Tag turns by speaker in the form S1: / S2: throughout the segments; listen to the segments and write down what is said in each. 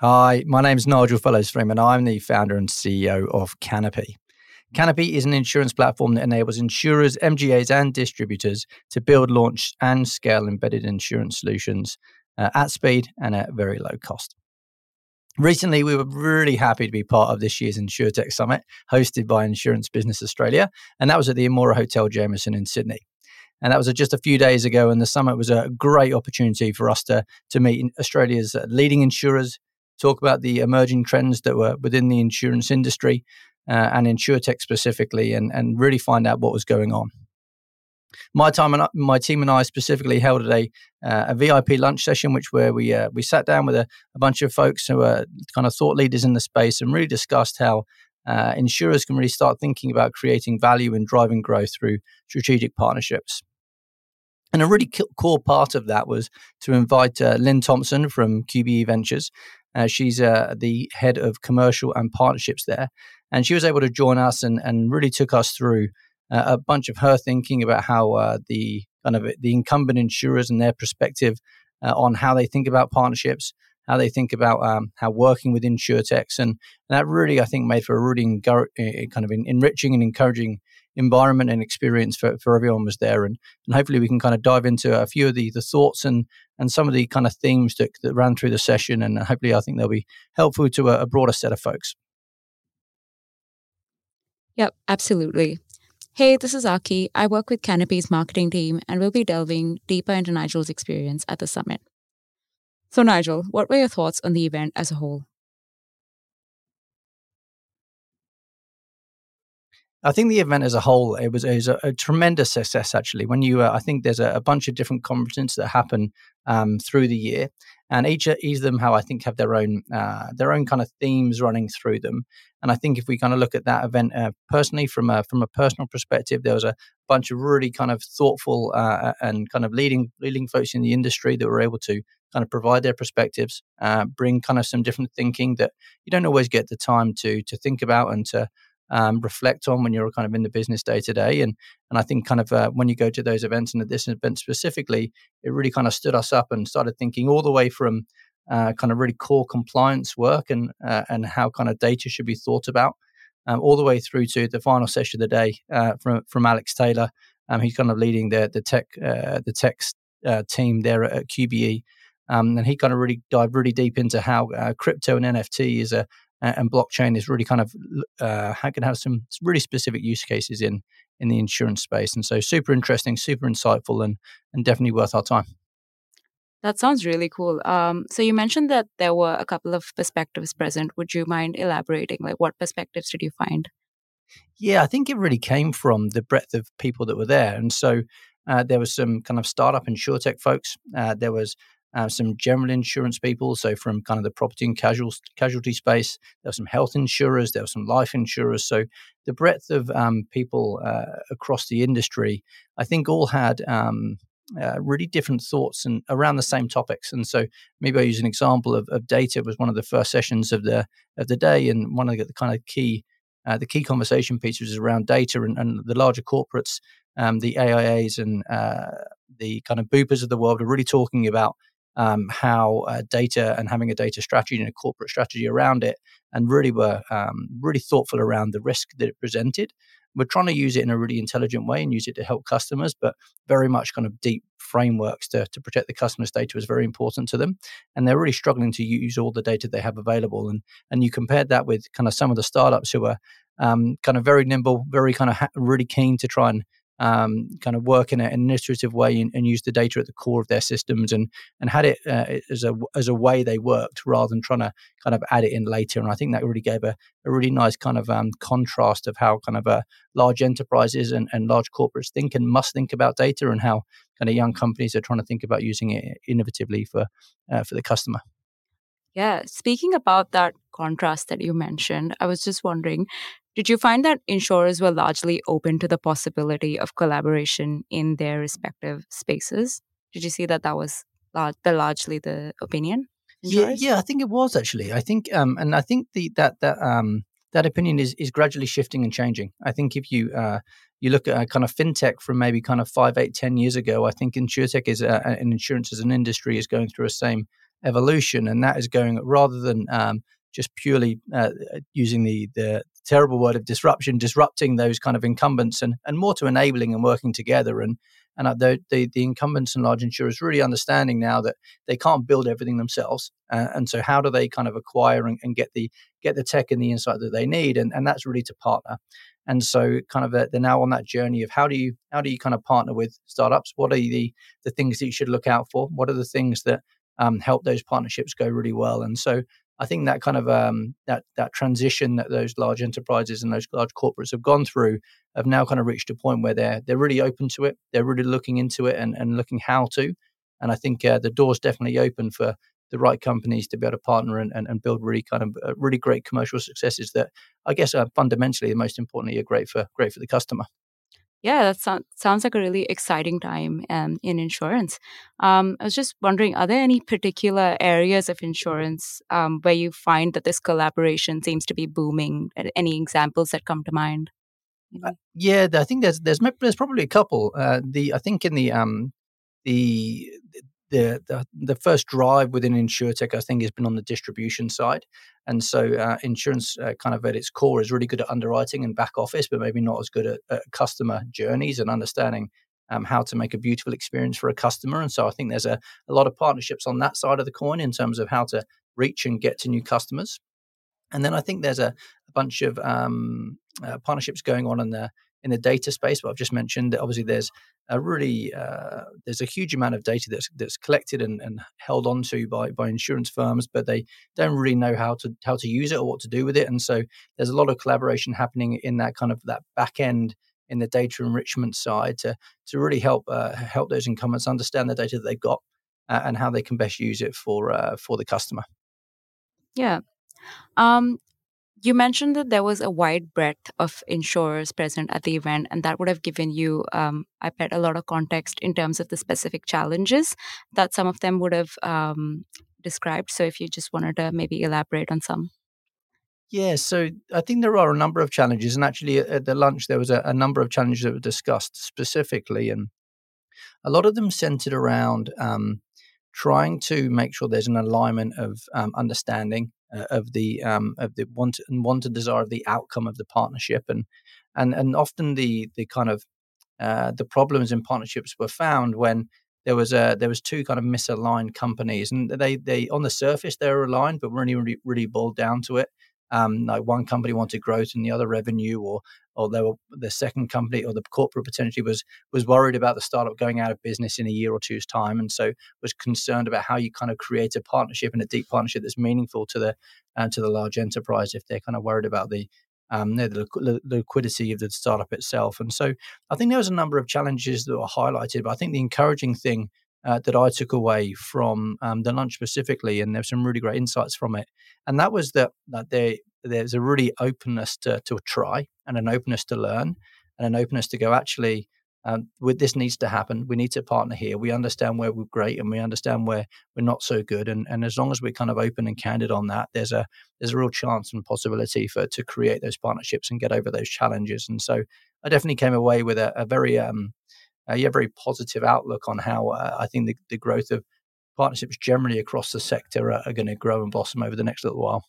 S1: Hi, my name is Nigel Fellows Freeman. And I'm the founder and CEO of Canopy. Canopy is an insurance platform that enables insurers, MGAs, and distributors to build, launch, and scale embedded insurance solutions uh, at speed and at very low cost. Recently, we were really happy to be part of this year's InsureTech Summit hosted by Insurance Business Australia, and that was at the Amora Hotel Jamison in Sydney. And that was just a few days ago, and the summit was a great opportunity for us to, to meet Australia's leading insurers, talk about the emerging trends that were within the insurance industry uh, and insuretech specifically, and, and really find out what was going on. My time and my team and I specifically held a uh, a VIP lunch session, which where we uh, we sat down with a, a, bunch of folks who are kind of thought leaders in the space and really discussed how uh, insurers can really start thinking about creating value and driving growth through strategic partnerships. And a really core part of that was to invite uh, Lynn Thompson from QBE Ventures, uh, she's uh, the head of commercial and partnerships there. And she was able to join us and, and really took us through uh, a bunch of her thinking about how uh, the kind of the incumbent insurers and their perspective uh, on how they think about partnerships, how they think about um, how working with insurtechs. And, and that really, I think, made for a really eh, kind of enriching and encouraging environment and experience for, for everyone was there. And, and hopefully we can kind of dive into a few of the, the thoughts and, and some of the kind of themes that, that ran through the session. And hopefully I think they'll be helpful to a, a broader set of folks.
S2: Yep, absolutely. Hey, this is Aki. I work with Canopy's marketing team and we'll be delving deeper into Nigel's experience at the summit. So, Nigel, what were your thoughts on the event as a whole?
S1: I think the event as a whole it was, it was a, a, tremendous success. Actually, when you, uh, I think there's a, a, bunch of different conferences that happen um, through the year, and each, each of them how I think have their own uh, their own kind of themes running through them. And I think if we kind of look at that event uh, personally from a from a personal perspective, there was a bunch of really kind of thoughtful uh, and kind of leading leading folks in the industry that were able to kind of provide their perspectives, uh, bring kind of some different thinking that you don't always get the time to to think about and to um, reflect on when you're kind of in the business day to day. And and I think kind of uh, when you go to those events and at this event specifically, it really kind of stood us up and started thinking all the way from uh, kind of really core compliance work and uh, and how kind of data should be thought about, um, all the way through to the final session of the day uh, from from Alex Taylor. Um, he's kind of leading the the tech uh, the tech team there at QBE. Um, and he kind of really dived really deep into how crypto and NFT is a and blockchain is really kind of uh, can have some really specific use cases in in the insurance space. And so, super interesting, super insightful, and and definitely worth our time.
S2: That sounds really cool. Um, so you mentioned that there were a couple of perspectives present. Would you mind elaborating? Like, what perspectives did you find?
S1: Yeah, I think it really came from the breadth of people that were there, and so uh, there was some kind of startup insurtech folks. Uh, there was uh, some general insurance people, so from kind of the property and casual, casualty space. There were some health insurers, there were some life insurers. So the breadth of um, people uh, across the industry, I think, all had um, uh, really different thoughts and around the same topics. And so maybe I use an example of, of data was one of the first sessions of the of the day, and one of the kind of key uh, the key conversation pieces is around data and, and the larger corporates, um, the AIAs and uh, the kind of Bupas of the world are really talking about um, how uh, data and having a data strategy and a corporate strategy around it, and really were um, really thoughtful around the risk that it presented. We're trying to use it in a really intelligent way and use it to help customers, but very much kind of deep frameworks to, to protect the customer's data is very important to them. And they're really struggling to use all the data they have available. And and you compared that with kind of some of the startups who are um, kind of very nimble, very kind of ha- really keen to try and um, kind of work in an iterative way and, and, use the data at the core of their systems and and had it uh, as a as a way they worked rather than trying to kind of add it in later. And I think that really gave a, a really nice kind of um, contrast of how kind of uh, large enterprises and, and large corporates think and must think about data and how kind of young companies are trying to think about using it innovatively for uh, for the customer.
S2: Yeah, speaking about that contrast that you mentioned, I was just wondering did you find that insurers were largely open to the possibility of collaboration in their respective spaces? Did you see that that was lar- the largely the opinion?
S1: Yeah, yeah, I think it was actually. I think, um, and I think the that that um, that opinion is is gradually shifting and changing. I think if you uh, you look at a kind of fintech from maybe kind of five, eight, ten years ago, I think insurtech is uh, and insurance as an industry is going through a same evolution, and that is going rather than um, just purely uh, using the the terrible word of disruption, disrupting those kind of incumbents, and and more to enabling and working together and and uh, the, the, the incumbents and large insurers really understanding now that they can't build everything themselves, uh, and so how do they kind of acquire and, and, get the get the tech and the insight that they need, and and that's really to partner. And so, kind of, they're now on that journey of how do you how do you kind of partner with startups? What are the the things that you should look out for? What are the things that um, help those partnerships go really well? And so, I think that kind of um, that that transition that those large enterprises and those large corporates have gone through have now kind of reached a point where they're they're really open to it. They're really looking into it and, and looking how to. And I think uh, the door's definitely open for the right companies to be able to partner and, and, and build really kind of uh, really great commercial successes that I guess are fundamentally and most importantly are great for great for the customer.
S2: Yeah, that so- sounds like a really exciting time um, in insurance. Um, I was just wondering, are there any particular areas of insurance um, where you find that this collaboration seems to be booming? Any examples that come to mind?
S1: Uh, yeah, I think there's there's there's probably a couple. Uh, the I think in the um the the, the, first drive within insurtech, I think, has been on the distribution side, and so uh, insurance uh, kind of at its core is really good at underwriting and back office, but maybe not as good at, at customer journeys and understanding um, how to make a beautiful experience for a customer. And so I think there's a, a lot of partnerships on that side of the coin in terms of how to reach and get to new customers. And then I think there's a, a bunch of um, uh, partnerships going on in the in the data space. But I've just mentioned that obviously there's a really uh, there's a huge amount of data that's that's collected and, and held onto by by insurance firms, but they don't really know how to how to use it or what to do with it. And so there's a lot of collaboration happening in that kind of that back end in the data enrichment side to to really help uh, help those incumbents understand the data that they've got uh, and how they can best use it for uh, for the customer.
S2: Yeah. Um, you mentioned that there was a wide breadth of insurers present at the event, and that would have given you, um, I bet, a lot of context in terms of the specific challenges that some of them would have um, described. So, if you just wanted to maybe elaborate on some.
S1: Yeah, so I think there are a number of challenges, and actually at the lunch there was a, a number of challenges that were discussed specifically, and a lot of them centered around um, trying to make sure there's an alignment of um, understanding uh, of the um, of the want and want desire of the outcome of the partnership, and and and often the the kind of uh, the problems in partnerships were found when there was a there was two kind of misaligned companies, and they they on the surface they were aligned, but really really, really boiled down to it um, like one company wanted growth and the other revenue, or or they were, the second company or the corporate potentially was was worried about the startup going out of business in a year or two's time, and so was concerned about how you kind of create a partnership and a deep partnership that's meaningful to the uh, to the large enterprise if they're kind of worried about the um, the, the, liquidity of the startup itself. And so I think there was a number of challenges that were highlighted, but I think the encouraging thing uh, that I took away from um, the lunch specifically, and there's some really great insights from it. And that was that, that there, there's a really openness to, to try and an openness to learn and an openness to go, actually, um, with this needs to happen. We need to partner here. We understand where we're great and we understand where we're not so good. And, and as long as we're kind of open and candid on that, there's a there's a real chance and possibility for to create those partnerships and get over those challenges. And so I definitely came away with a, a very um, uh, you have a very positive outlook on how uh, I think the, the growth of partnerships generally across the sector are, are going to grow and blossom over the next little while.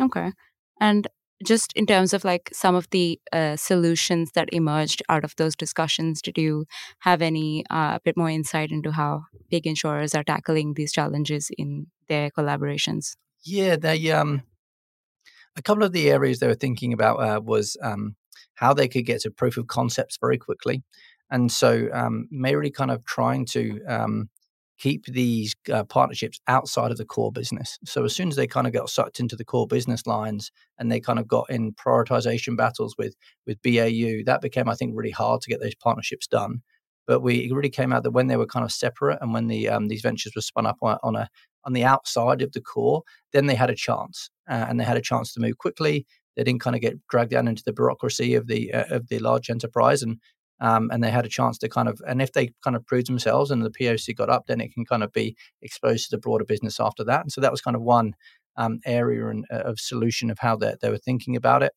S2: Okay. And just in terms of like some of the uh, solutions that emerged out of those discussions, did you have any uh, bit more insight into how big insurers are tackling these challenges in their collaborations?
S1: Yeah, they um, a couple of the areas they were thinking about uh, was um, how they could get to proof of concepts very quickly. And so, um, kind of trying to um, keep these uh, partnerships outside of the core business. So as soon as they kind of got sucked into the core business lines and they kind of got in prioritization battles with with BAU, that became, I think, really hard to get those partnerships done. But we it really came out that when they were kind of separate and when the um, these ventures were spun up on, on a on the outside of the core, then they had a chance, uh, and they had a chance to move quickly. They didn't kind of get dragged down into the bureaucracy of the uh, of the large enterprise, and um, and they had a chance to kind of, and if they kind of proved themselves and the POC got up, then it can kind of be exposed to the broader business after that. And so that was kind of one um, area and, uh, of solution of how they, they were thinking about it.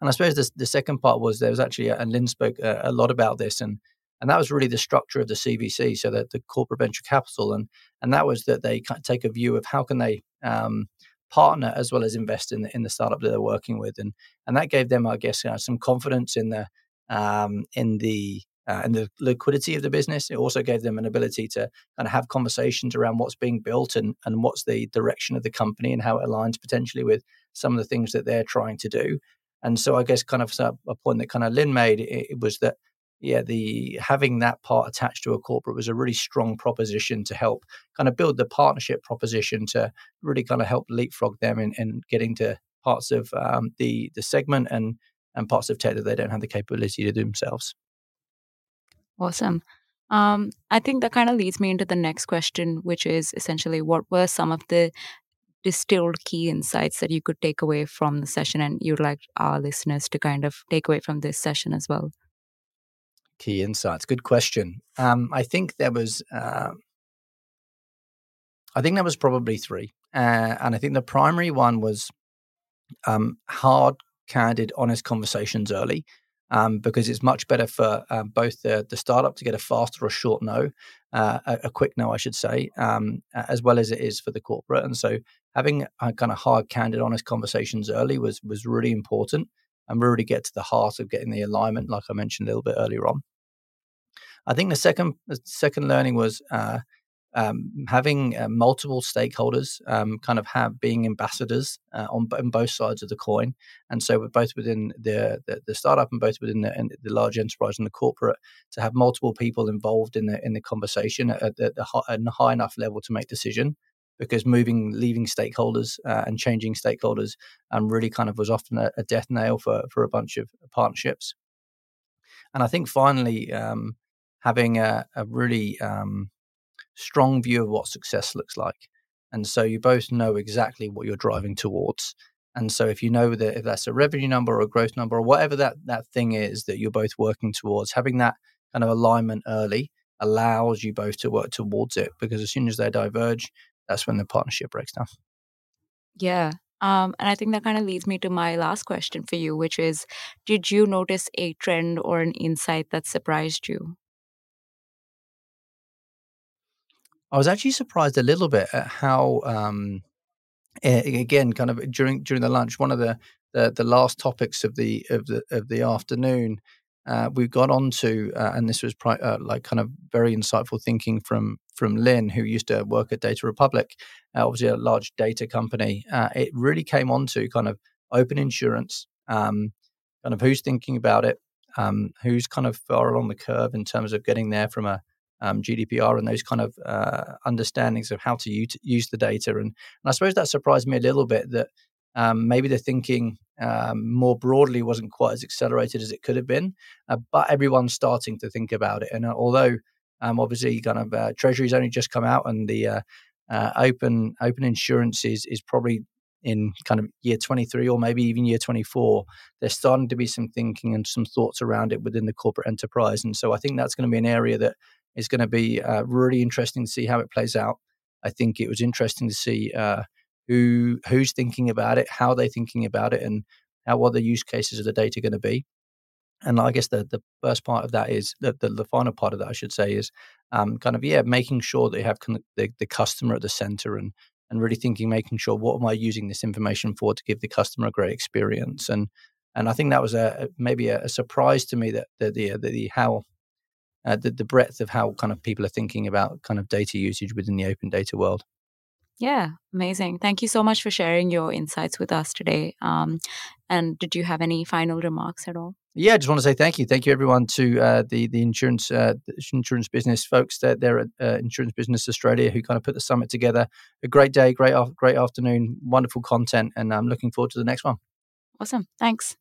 S1: And I suppose the, the second part was there was actually, and Lynn spoke a, a lot about this, and and that was really the structure of the CVC, so that the corporate venture capital, and and that was that they take a view of how can they um, partner as well as invest in the in the startup that they're working with, and and that gave them, I guess, uh, some confidence in the um, in the uh, the liquidity of the business. It also gave them an ability to kind of have conversations around what's being built and, and what's the direction of the company and how it aligns potentially with some of the things that they're trying to do. And so I guess kind of a point that kind of Lynn made it, it was that yeah, the having that part attached to a corporate was a really strong proposition to help kind of build the partnership proposition to really kind of help leapfrog them in, in getting to parts of um, the the segment and and parts of tech that they don't have the capability to do themselves.
S2: Awesome. Um, I think that kind of leads me into the next question, which is essentially what were some of the distilled key insights that you could take away from the session and you'd like our listeners to kind of take away from this session as well?
S1: Key insights. Good question. Um, I think there was, uh, I think there was probably three, uh, and I think the primary one was um, hard, candid, honest conversations early um, because it's much better for um, both the, the startup to get a fast or a short no, uh, a, a, quick no, I should say, um, as well as it is for the corporate. And so having a kind of hard, candid, honest conversations early was was really important and really get to the heart of getting the alignment, like I mentioned a little bit earlier on. I think the second the second learning was uh, um, having uh, multiple stakeholders um, kind of have being ambassadors uh, on, on, both sides of the coin, and so both within the, the, the startup and both within the, the, large enterprise and the corporate to have multiple people involved in the in the conversation at, the, at a high enough level to make decision. Because moving, leaving stakeholders uh, and changing stakeholders um, really kind of was often a, a, death nail for for a bunch of partnerships. And I think finally, um, having a, a really um, strong view of what success looks like. And so you both know exactly what you're driving towards. And so if you know that if that's a revenue number or a growth number or whatever that, that thing is that you're both working towards, having that kind of alignment early allows you both to work towards it because as soon as they diverge, that's when the partnership breaks down.
S2: Yeah. Um, and I think that kind of leads me to my last question for you, which is Did you notice a trend or an insight that surprised you?
S1: I was actually surprised a little bit at how, um, again, kind of during during the lunch, one of the the, the last topics of the of the of the afternoon, uh, we got onto, uh, and this was pri- uh, like kind of very insightful thinking from from Lynn, who used to work at Data Republic, uh, obviously a large data company. Uh, it really came onto kind of open insurance, um, kind of who's thinking about it, um, who's kind of far along the curve in terms of getting there from a um, GDPR and those kind of uh, understandings of how to use, the data. And, and, I suppose that surprised me a little bit that um, maybe the thinking um, more broadly wasn't quite as accelerated as it could have been, uh, but everyone's starting to think about it. And uh, although um, obviously kind of uh, Treasury's only just come out and the uh, uh, open open insurance is, is probably in kind of year 23 or maybe even year 24 there's starting to be some thinking and some thoughts around it within the corporate enterprise and so i think that's going to be an area that is going to be uh, really interesting to see how it plays out. I think it was interesting to see uh, who who's thinking about it, how they're thinking about it, and how what the use cases of the data going to be. And I guess the the first part of that is the the, the final part of that I should say is um, kind of yeah making sure that you have the, the customer at the center and and really thinking making sure what am I using this information for to give the customer a great experience and and I think that was a maybe a, a surprise to me that the, the, the how uh, the, the breadth of how kind of people are thinking about kind of data usage within the open data world.
S2: Yeah, amazing. Thank you so much for sharing your insights with us today. Um, and did you have any final remarks at all?
S1: Yeah, I just want to say thank you. Thank you, everyone, to uh, the the insurance uh, the insurance business folks that they're at uh, Insurance Business Australia who kind of put the summit together. A great day, great great afternoon, wonderful content, and I'm looking forward to the next one.
S2: Awesome. Thanks.